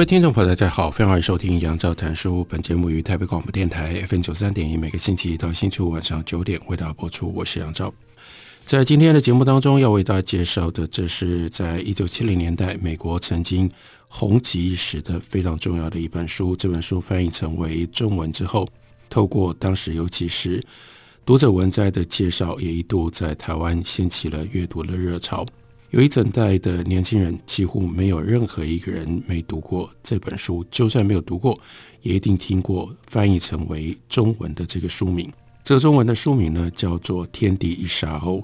各位听众朋友，大家好，欢迎收听杨照谈书。本节目于台北广播电台 FM 九三点一，每个星期一到星期五晚上九点为大家播出。我是杨照。在今天的节目当中，要为大家介绍的，这是在一九七零年代美国曾经红极一时的非常重要的一本书。这本书翻译成为中文之后，透过当时尤其是读者文摘的介绍，也一度在台湾掀起了阅读的热潮。有一整代的年轻人，几乎没有任何一个人没读过这本书。就算没有读过，也一定听过翻译成为中文的这个书名。这个中文的书名呢，叫做《天地一沙鸥》。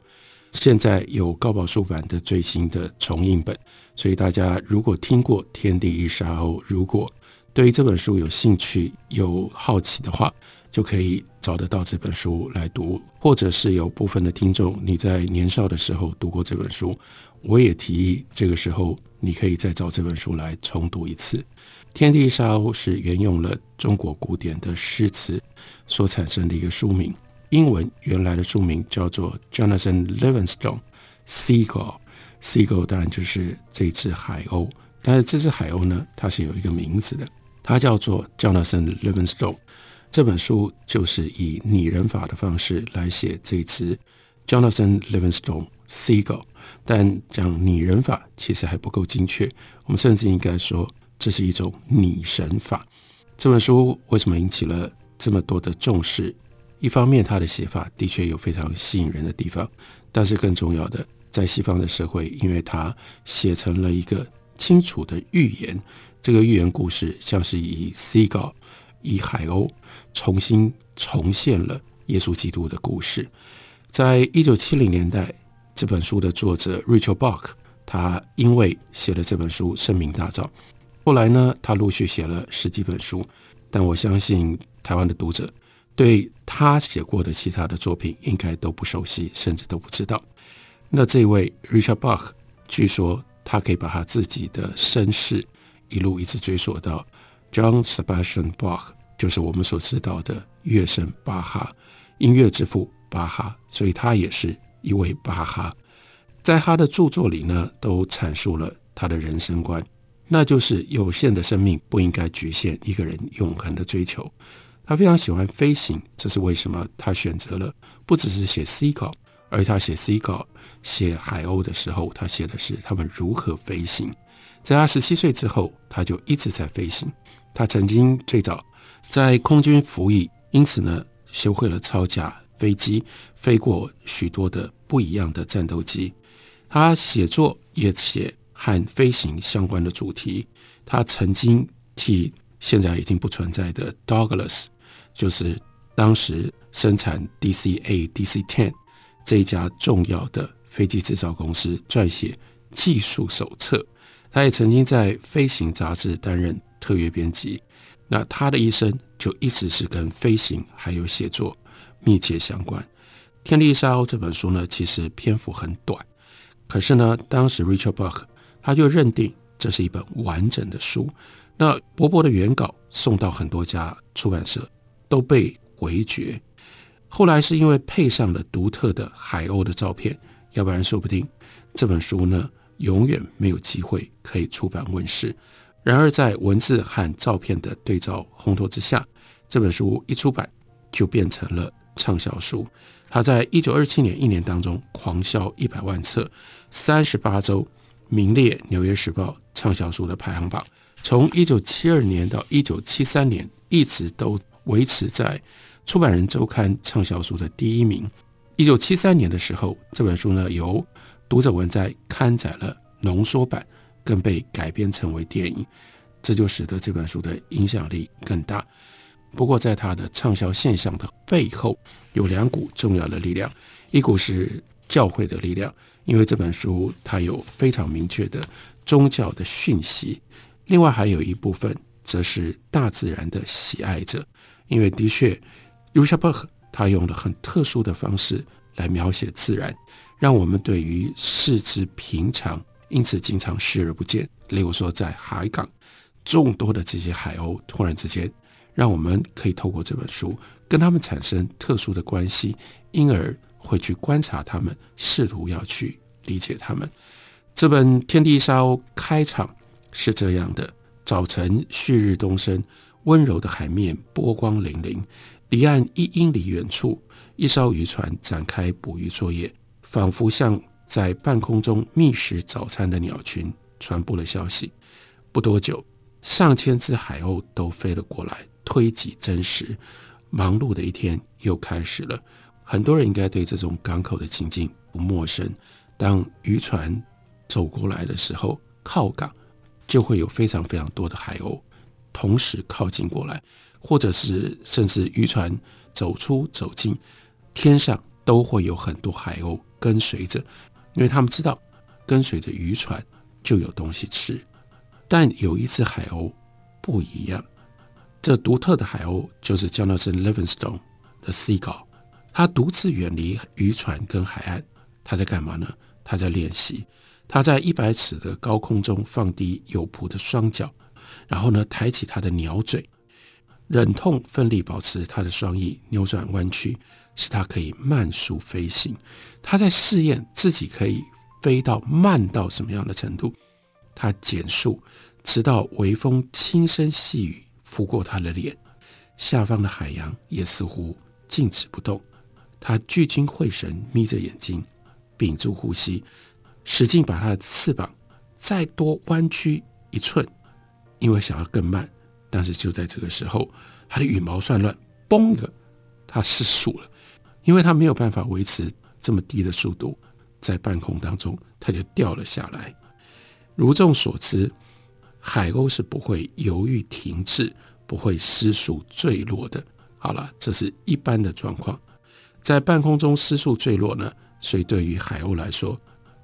现在有高宝书版的最新的重印本，所以大家如果听过《天地一沙鸥》，如果对于这本书有兴趣、有好奇的话，就可以找得到这本书来读。或者是有部分的听众，你在年少的时候读过这本书。我也提议，这个时候你可以再找这本书来重读一次。《天地沙鸥》是沿用了中国古典的诗词所产生的一个书名。英文原来的书名叫做 Jonathan Livingston Seagull。Seagull 当然就是这只海鸥，但是这只海鸥呢，它是有一个名字的，它叫做 Jonathan Livingstone。这本书就是以拟人法的方式来写这只 Jonathan Livingstone Seagull。但讲拟人法其实还不够精确，我们甚至应该说这是一种拟神法。这本书为什么引起了这么多的重视？一方面，它的写法的确有非常吸引人的地方，但是更重要的，在西方的社会，因为它写成了一个清楚的寓言，这个寓言故事像是以 Seagull 以海鸥重新重现了耶稣基督的故事。在一九七零年代。这本书的作者 Richard Bach，他因为写了这本书声名大噪。后来呢，他陆续写了十几本书，但我相信台湾的读者对他写过的其他的作品应该都不熟悉，甚至都不知道。那这位 Richard Bach，据说他可以把他自己的身世一路一直追溯到 John Sebastian Bach，就是我们所知道的乐圣巴哈，音乐之父巴哈，所以他也是。一位巴哈，在他的著作里呢，都阐述了他的人生观，那就是有限的生命不应该局限一个人永恒的追求。他非常喜欢飞行，这是为什么他选择了不只是写 Seagull，而他写 Seagull 写海鸥的时候，他写的是他们如何飞行。在他十七岁之后，他就一直在飞行。他曾经最早在空军服役，因此呢，学会了操驾飞机，飞过许多的。不一样的战斗机，他写作也写和飞行相关的主题。他曾经替现在已经不存在的 Douglas，就是当时生产 DC-8、DC-10 这一家重要的飞机制造公司撰写技术手册。他也曾经在飞行杂志担任特约编辑。那他的一生就一直是跟飞行还有写作密切相关。《天地一沙鸥》这本书呢，其实篇幅很短，可是呢，当时 Richard Bach 他就认定这是一本完整的书。那薄薄的原稿送到很多家出版社，都被回绝。后来是因为配上了独特的海鸥的照片，要不然说不定这本书呢，永远没有机会可以出版问世。然而在文字和照片的对照烘托之下，这本书一出版就变成了畅销书。它在一九二七年一年当中狂销一百万册，三十八周名列《纽约时报》畅销书的排行榜。从一九七二年到一九七三年，一直都维持在《出版人周刊》畅销书的第一名。一九七三年的时候，这本书呢由读者文摘刊载了浓缩版，更被改编成为电影，这就使得这本书的影响力更大。不过，在它的畅销现象的背后，有两股重要的力量，一股是教会的力量，因为这本书它有非常明确的宗教的讯息。另外还有一部分则是大自然的喜爱者，因为的确，Rusha Burke 他用了很特殊的方式来描写自然，让我们对于视之平常，因此经常视而不见。例如说，在海港众多的这些海鸥，突然之间，让我们可以透过这本书跟他们产生特殊的关系，因而会去观察他们，试图要去理解他们。这本《天地沙鸥》开场是这样的：早晨旭日东升，温柔的海面波光粼粼，离岸一英里远处，一艘渔船展开捕鱼作业，仿佛像在半空中觅食早餐的鸟群传播了消息。不多久，上千只海鸥都飞了过来，推挤争食。忙碌的一天又开始了。很多人应该对这种港口的情境不陌生。当渔船走过来的时候，靠港就会有非常非常多的海鸥同时靠近过来，或者是甚至渔船走出走进，天上都会有很多海鸥跟随着，因为他们知道跟随着渔船就有东西吃。但有一只海鸥不一样。这独特的海鸥就是 Jonathan Livingstone 的 Seagull，他独自远离渔船跟海岸，他在干嘛呢？他在练习。他在一百尺的高空中放低有蹼的双脚，然后呢，抬起他的鸟嘴，忍痛奋力保持他的双翼扭转弯曲，使他可以慢速飞行。他在试验自己可以飞到慢到什么样的程度。他减速，直到微风轻声细语。拂过他的脸，下方的海洋也似乎静止不动。他聚精会神，眯着眼睛，屏住呼吸，使劲把他的翅膀再多弯曲一寸，因为想要更慢。但是就在这个时候，他的羽毛算乱，嘣的，他失速了，因为他没有办法维持这么低的速度，在半空当中，他就掉了下来。如众所知。海鸥是不会犹豫停滞，不会失速坠落的。好了，这是一般的状况，在半空中失速坠落呢，所以对于海鸥来说，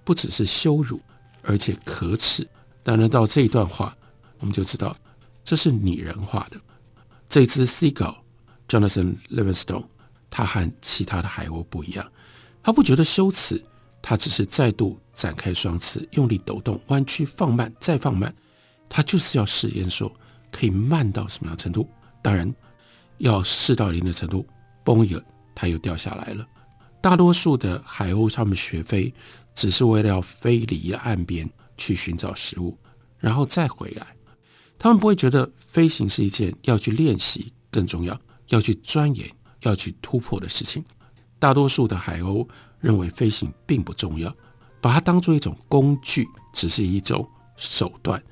不只是羞辱，而且可耻。当然，到这一段话，我们就知道这是拟人化的。这只 Seagull Jonathan Livingstone，他和其他的海鸥不一样，他不觉得羞耻，他只是再度展开双翅，用力抖动，弯曲，放慢，再放慢。他就是要试验说可以慢到什么样程度，当然要试到零的程度，嘣一个，它又掉下来了。大多数的海鸥，他们学飞只是为了要飞离岸边去寻找食物，然后再回来。他们不会觉得飞行是一件要去练习更重要、要去钻研、要去突破的事情。大多数的海鸥认为飞行并不重要，把它当做一种工具，只是一种手段。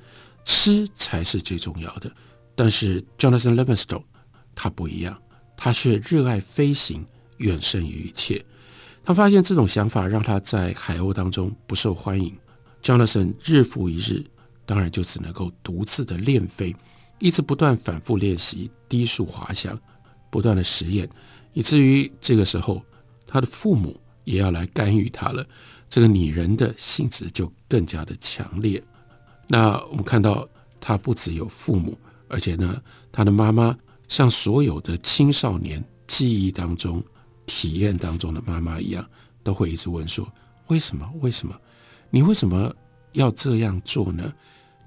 吃才是最重要的，但是 Jonathan Livingstone 他不一样，他却热爱飞行，远胜于一切。他发现这种想法让他在海鸥当中不受欢迎。Jonathan 日复一日，当然就只能够独自的练飞，一直不断反复练习低速滑翔，不断的实验，以至于这个时候他的父母也要来干预他了。这个拟人的性质就更加的强烈。那我们看到，他不只有父母，而且呢，他的妈妈像所有的青少年记忆当中、体验当中的妈妈一样，都会一直问说：为什么？为什么？你为什么要这样做呢？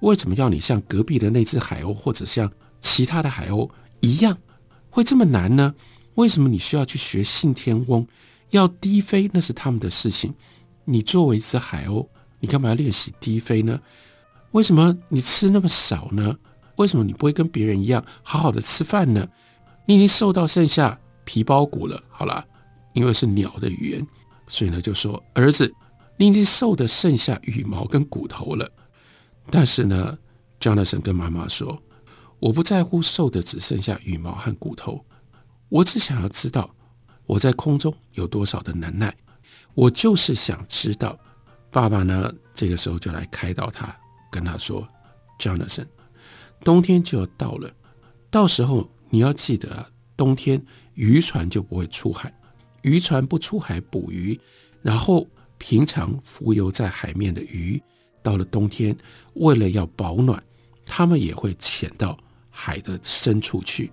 为什么要你像隔壁的那只海鸥，或者像其他的海鸥一样，会这么难呢？为什么你需要去学信天翁，要低飞？那是他们的事情。你作为一只海鸥，你干嘛要练习低飞呢？为什么你吃那么少呢？为什么你不会跟别人一样好好的吃饭呢？你已经瘦到剩下皮包骨了。好了，因为是鸟的语言，所以呢就说儿子，你已经瘦的剩下羽毛跟骨头了。但是呢，Jonathan 跟妈妈说，我不在乎瘦的只剩下羽毛和骨头，我只想要知道我在空中有多少的能耐。我就是想知道。爸爸呢，这个时候就来开导他。跟他说，Jonathan，冬天就要到了，到时候你要记得啊，冬天渔船就不会出海，渔船不出海捕鱼，然后平常浮游在海面的鱼，到了冬天，为了要保暖，他们也会潜到海的深处去。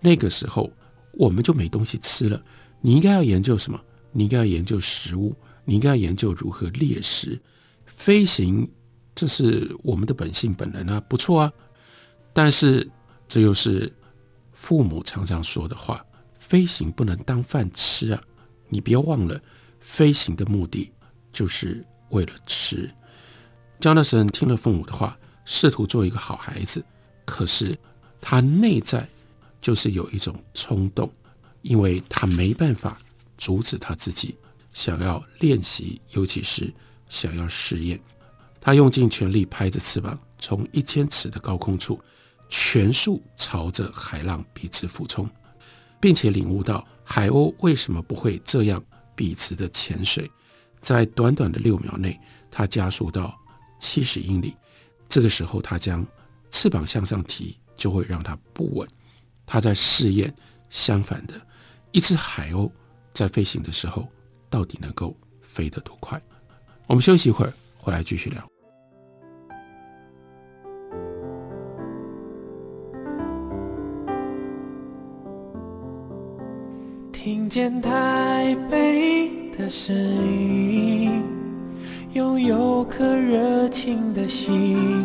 那个时候，我们就没东西吃了。你应该要研究什么？你应该要研究食物，你应该要研究如何猎食。飞行，这是我们的本性本能啊，不错啊。但是，这又是父母常常说的话：飞行不能当饭吃啊！你别忘了，飞行的目的就是为了吃。江德森听了父母的话，试图做一个好孩子，可是他内在就是有一种冲动，因为他没办法阻止他自己想要练习，尤其是想要试验。他用尽全力拍着翅膀，从一千尺的高空处。全速朝着海浪彼此俯冲，并且领悟到海鸥为什么不会这样笔直的潜水。在短短的六秒内，它加速到七十英里。这个时候，它将翅膀向上提，就会让它不稳。它在试验，相反的，一只海鸥在飞行的时候，到底能够飞得多快？我们休息一会儿，回来继续聊。听见台北的声音，拥有颗热情的心，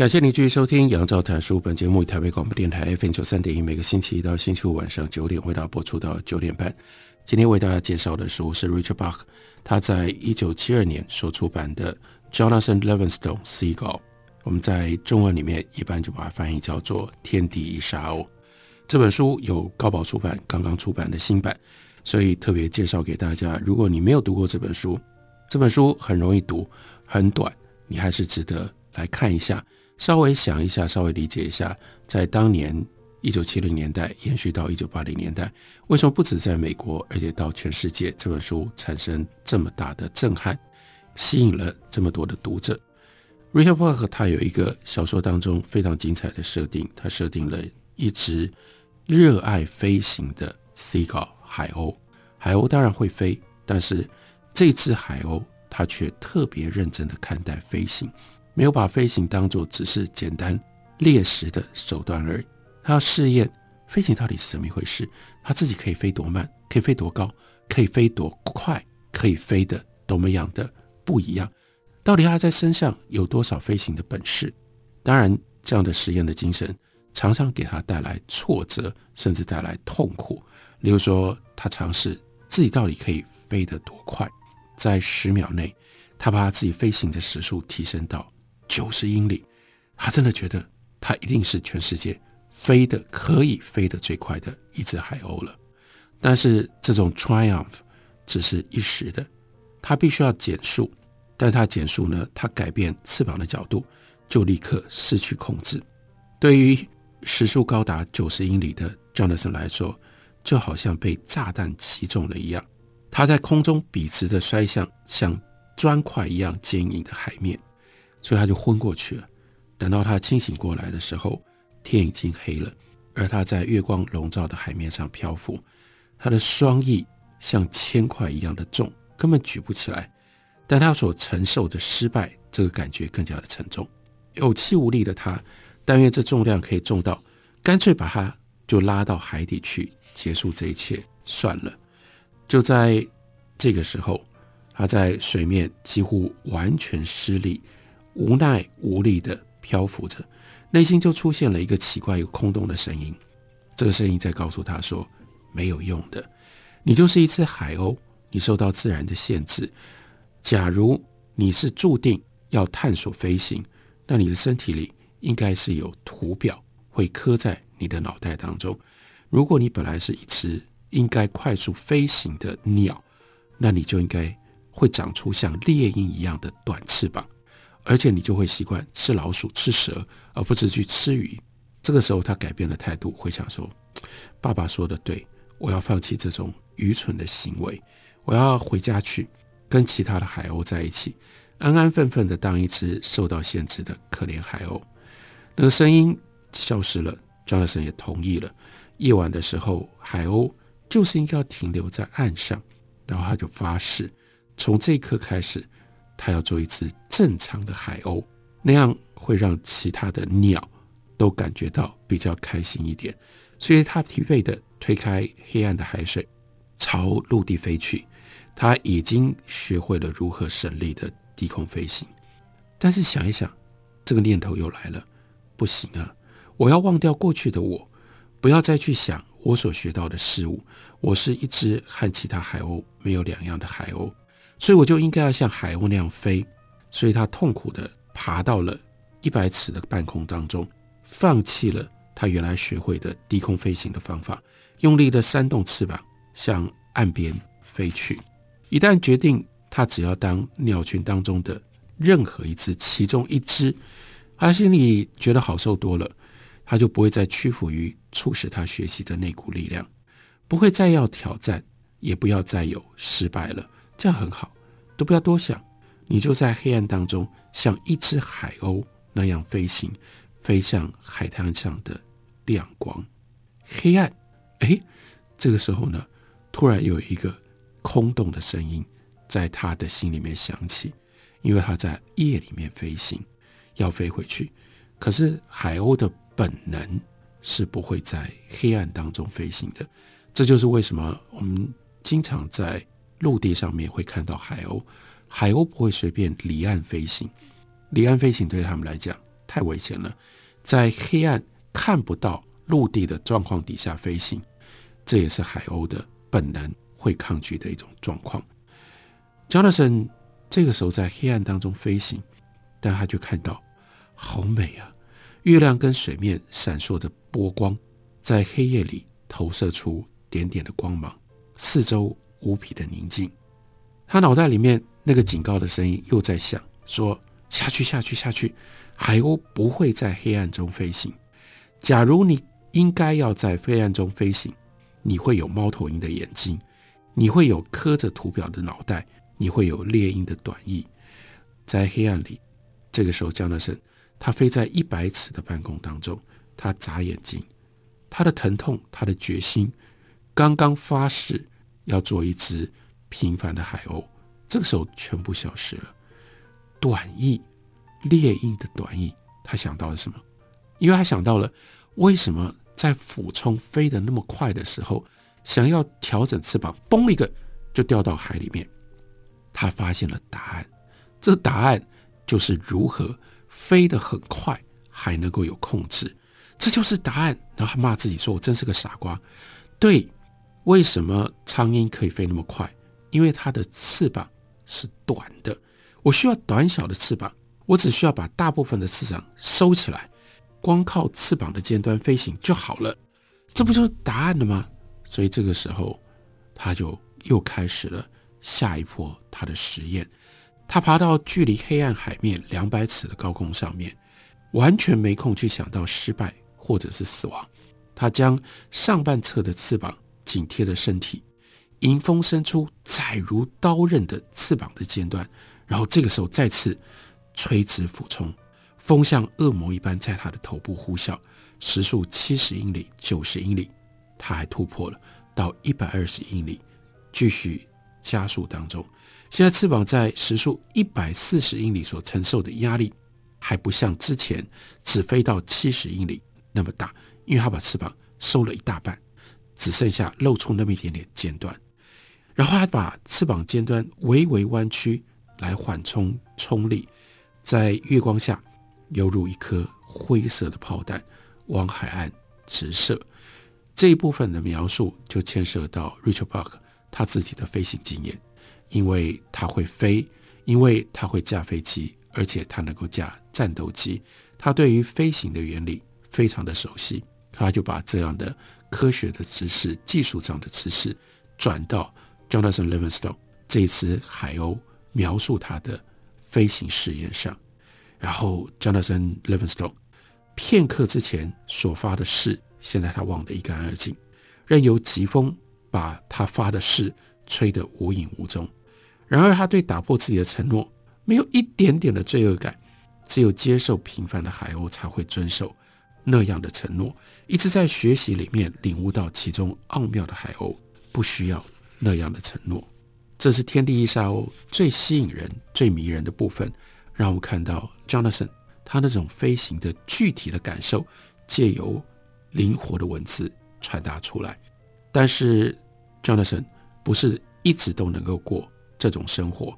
感谢您继续收听杨照谈书。本节目以台北广播电台 FM 九三点一，每个星期一到星期五晚上九点，为大家播出到九点半。今天为大家介绍的书是 Richard Bach，他在一九七二年所出版的《Jonathan Livingstone Seagull》。我们在中文里面一般就把它翻译叫做《天地一沙鸥》。这本书有高宝出版刚刚出版的新版，所以特别介绍给大家。如果你没有读过这本书，这本书很容易读，很短，你还是值得来看一下。稍微想一下，稍微理解一下，在当年一九七零年代延续到一九八零年代，为什么不止在美国，而且到全世界，这本书产生这么大的震撼，吸引了这么多的读者？Richard Bach 他有一个小说当中非常精彩的设定，他设定了一只热爱飞行的 seagull 海鸥。海鸥当然会飞，但是这只海鸥它却特别认真的看待飞行。没有把飞行当作只是简单猎食的手段而已，他要试验飞行到底是怎么一回事，他自己可以飞多慢，可以飞多高，可以飞多快，可以飞得多么样的不一样，到底他在身上有多少飞行的本事？当然，这样的实验的精神常常给他带来挫折，甚至带来痛苦。例如说，他尝试自己到底可以飞得多快，在十秒内，他把他自己飞行的时速提升到。九十英里，他真的觉得他一定是全世界飞得可以飞得最快的一只海鸥了。但是这种 triumph 只是一时的，他必须要减速，但他减速呢，他改变翅膀的角度，就立刻失去控制。对于时速高达九十英里的 Jonathan 来说，就好像被炸弹击中了一样，他在空中笔直的摔向像砖块一样坚硬的海面。所以他就昏过去了。等到他清醒过来的时候，天已经黑了，而他在月光笼罩的海面上漂浮，他的双翼像铅块一样的重，根本举不起来。但他所承受的失败，这个感觉更加的沉重。有气无力的他，但愿这重量可以重到，干脆把他就拉到海底去，结束这一切算了。就在这个时候，他在水面几乎完全失力。无奈无力地漂浮着，内心就出现了一个奇怪又空洞的声音。这个声音在告诉他说：“没有用的，你就是一只海鸥，你受到自然的限制。假如你是注定要探索飞行，那你的身体里应该是有图表会刻在你的脑袋当中。如果你本来是一只应该快速飞行的鸟，那你就应该会长出像猎鹰一样的短翅膀，而且你就会习惯吃老鼠、吃蛇，而不是去吃鱼。这个时候，他改变了态度，会想说：“爸爸说的对，我要放弃这种愚蠢的行为，我要回家去跟其他的海鸥在一起，安安分分的当一只受到限制的可怜海鸥。”那个声音消失了，Jonathan 也同意了。夜晚的时候，海鸥就是应该要停留在岸上，然后他就发誓，从这一刻开始，他要做一只正常的海鸥，那样会让其他的鸟。都感觉到比较开心一点，所以他疲惫地推开黑暗的海水，朝陆地飞去。他已经学会了如何省力的低空飞行，但是想一想，这个念头又来了，不行啊！我要忘掉过去的我，不要再去想我所学到的事物。我是一只和其他海鸥没有两样的海鸥，所以我就应该要像海鸥那样飞。所以他痛苦地爬到了一百尺的半空当中。放弃了他原来学会的低空飞行的方法，用力的扇动翅膀向岸边飞去。一旦决定，他只要当鸟群当中的任何一只，其中一只，他心里觉得好受多了，他就不会再屈服于促使他学习的那股力量，不会再要挑战，也不要再有失败了。这样很好，都不要多想，你就在黑暗当中像一只海鸥那样飞行。飞向海滩上的亮光，黑暗。哎，这个时候呢，突然有一个空洞的声音在他的心里面响起，因为他在夜里面飞行，要飞回去。可是海鸥的本能是不会在黑暗当中飞行的，这就是为什么我们经常在陆地上面会看到海鸥。海鸥不会随便离岸飞行，离岸飞行对他们来讲。太危险了，在黑暗看不到陆地的状况底下飞行，这也是海鸥的本能会抗拒的一种状况。Jonathan 这个时候在黑暗当中飞行，但他就看到好美啊，月亮跟水面闪烁着波光，在黑夜里投射出点点的光芒，四周无比的宁静。他脑袋里面那个警告的声音又在响，说下去，下去，下去。海鸥不会在黑暗中飞行。假如你应该要在黑暗中飞行，你会有猫头鹰的眼睛，你会有刻着图表的脑袋，你会有猎鹰的短翼。在黑暗里，这个时候，江德胜他飞在一百尺的半空当中，他眨眼睛，他的疼痛，他的决心，刚刚发誓要做一只平凡的海鸥，这个时候全部消失了，短翼。猎鹰的短翼，他想到了什么？因为他想到了为什么在俯冲飞得那么快的时候，想要调整翅膀，嘣一个就掉到海里面。他发现了答案，这个答案就是如何飞得很快还能够有控制，这就是答案。然后他骂自己说：“我真是个傻瓜。”对，为什么苍鹰可以飞那么快？因为它的翅膀是短的，我需要短小的翅膀。我只需要把大部分的翅膀收起来，光靠翅膀的尖端飞行就好了，这不就是答案了吗？所以这个时候，他就又开始了下一波他的实验。他爬到距离黑暗海面两百尺的高空上面，完全没空去想到失败或者是死亡。他将上半侧的翅膀紧贴着身体，迎风伸出窄如刀刃的翅膀的尖端，然后这个时候再次。垂直俯冲，风像恶魔一般在他的头部呼啸，时速七十英里、九十英里，他还突破了到一百二十英里，继续加速当中。现在翅膀在时速一百四十英里所承受的压力，还不像之前只飞到七十英里那么大，因为他把翅膀收了一大半，只剩下露出那么一点点尖端，然后他把翅膀尖端微微弯曲来缓冲冲力。在月光下，犹如一颗灰色的炮弹往海岸直射。这一部分的描述就牵涉到 Richard Buck 他自己的飞行经验，因为他会飞，因为他会驾飞机，而且他能够驾战斗机，他对于飞行的原理非常的熟悉。他就把这样的科学的知识、技术上的知识转到 Jonathan Livingstone 这只海鸥描述它的飞行试验上，然后 Jonathan Livingstone 片刻之前所发的誓，现在他忘得一干二净，任由疾风把他发的誓吹得无影无踪。然而，他对打破自己的承诺没有一点点的罪恶感。只有接受平凡的海鸥才会遵守那样的承诺。一直在学习里面领悟到其中奥妙的海鸥不需要那样的承诺。这是天地一沙鸥最吸引人、最迷人的部分，让我看到 Jonathan 他那种飞行的具体的感受，借由灵活的文字传达出来。但是 Jonathan 不是一直都能够过这种生活。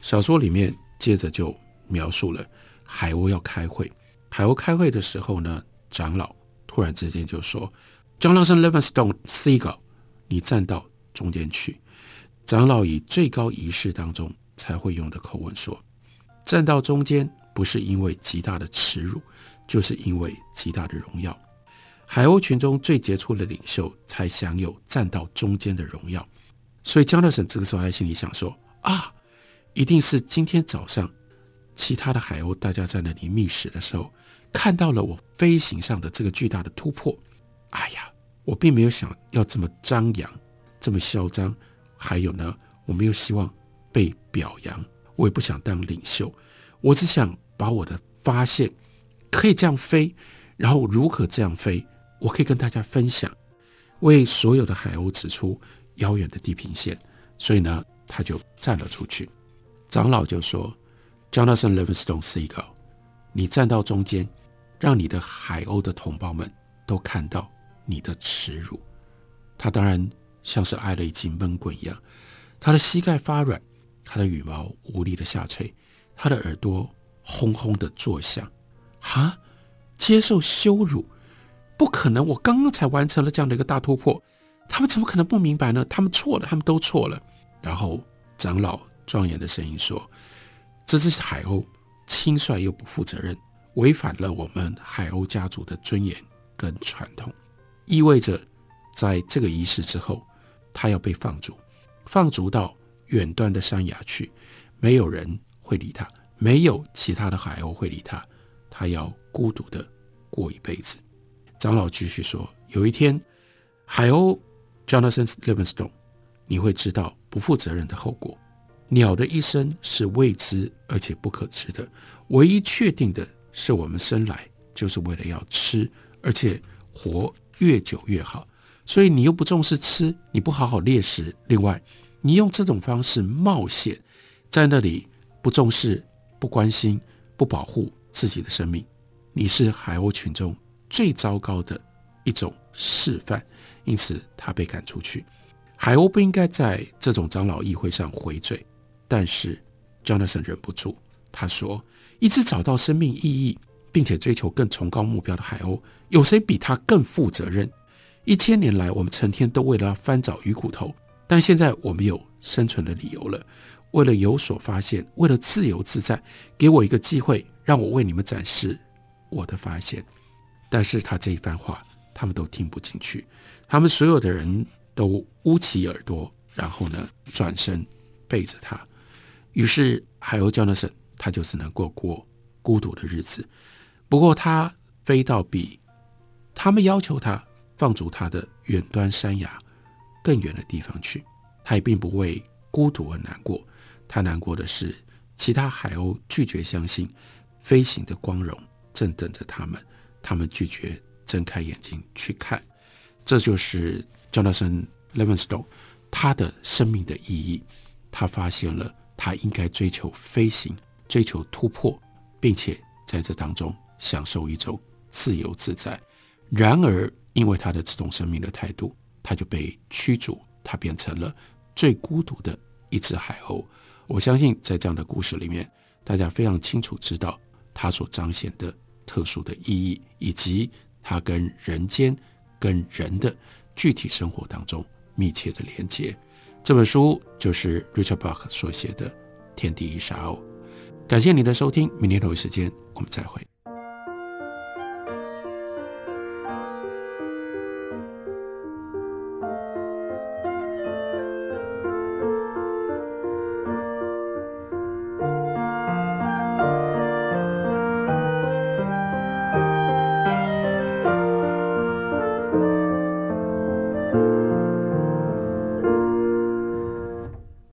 小说里面接着就描述了。海鸥要开会，海鸥开会的时候呢，长老突然之间就说：“Jonathan Livingston Seagull，你站到中间去。”长老以最高仪式当中才会用的口吻说：“站到中间不是因为极大的耻辱，就是因为极大的荣耀。海鸥群中最杰出的领袖才享有站到中间的荣耀。”所以 Jonathan 这个时候在心里想说：“啊，一定是今天早上。”其他的海鸥，大家在那里觅食的时候，看到了我飞行上的这个巨大的突破。哎呀，我并没有想要这么张扬，这么嚣张。还有呢，我没有希望被表扬，我也不想当领袖。我只想把我的发现可以这样飞，然后如何这样飞，我可以跟大家分享，为所有的海鸥指出遥远的地平线。所以呢，他就站了出去。长老就说。Jonathan Livingston Seagull，你站到中间，让你的海鸥的同胞们都看到你的耻辱。他当然像是挨了一记闷棍一样，他的膝盖发软，他的羽毛无力的下垂，他的耳朵轰轰的作响。哈，接受羞辱？不可能！我刚刚才完成了这样的一个大突破，他们怎么可能不明白呢？他们错了，他们都错了。然后长老庄严的声音说。这只海鸥轻率又不负责任，违反了我们海鸥家族的尊严跟传统，意味着在这个仪式之后，它要被放逐，放逐到远端的山崖去，没有人会理它，没有其他的海鸥会理它，它要孤独的过一辈子。长老继续说：“有一天，海鸥 Jonathan Livingston，你会知道不负责任的后果。”鸟的一生是未知而且不可知的，唯一确定的是，我们生来就是为了要吃，而且活越久越好。所以你又不重视吃，你不好好猎食，另外你用这种方式冒险，在那里不重视、不关心、不保护自己的生命，你是海鸥群中最糟糕的一种示范。因此，他被赶出去。海鸥不应该在这种长老议会上回嘴。但是，Jonathan 忍不住，他说：“一直找到生命意义，并且追求更崇高目标的海鸥，有谁比他更负责任？一千年来，我们成天都为了要翻找鱼骨头，但现在我们有生存的理由了。为了有所发现，为了自由自在，给我一个机会，让我为你们展示我的发现。”但是他这一番话，他们都听不进去，他们所有的人都捂起耳朵，然后呢，转身背着他。于是，海鸥 Jonathan 他就只能过过孤独的日子。不过，他飞到比他们要求他放逐他的远端山崖更远的地方去。他也并不为孤独而难过，他难过的是其他海鸥拒绝相信飞行的光荣正等着他们，他们拒绝睁开眼睛去看。这就是 Jonathan Livingstone 他的生命的意义。他发现了。他应该追求飞行，追求突破，并且在这当中享受一种自由自在。然而，因为他的这种生命的态度，他就被驱逐，他变成了最孤独的一只海鸥。我相信，在这样的故事里面，大家非常清楚知道他所彰显的特殊的意义，以及他跟人间、跟人的具体生活当中密切的连接。这本书就是 Richard Bach 所写的《天地一沙鸥》。感谢你的收听，明天同一时间我们再会。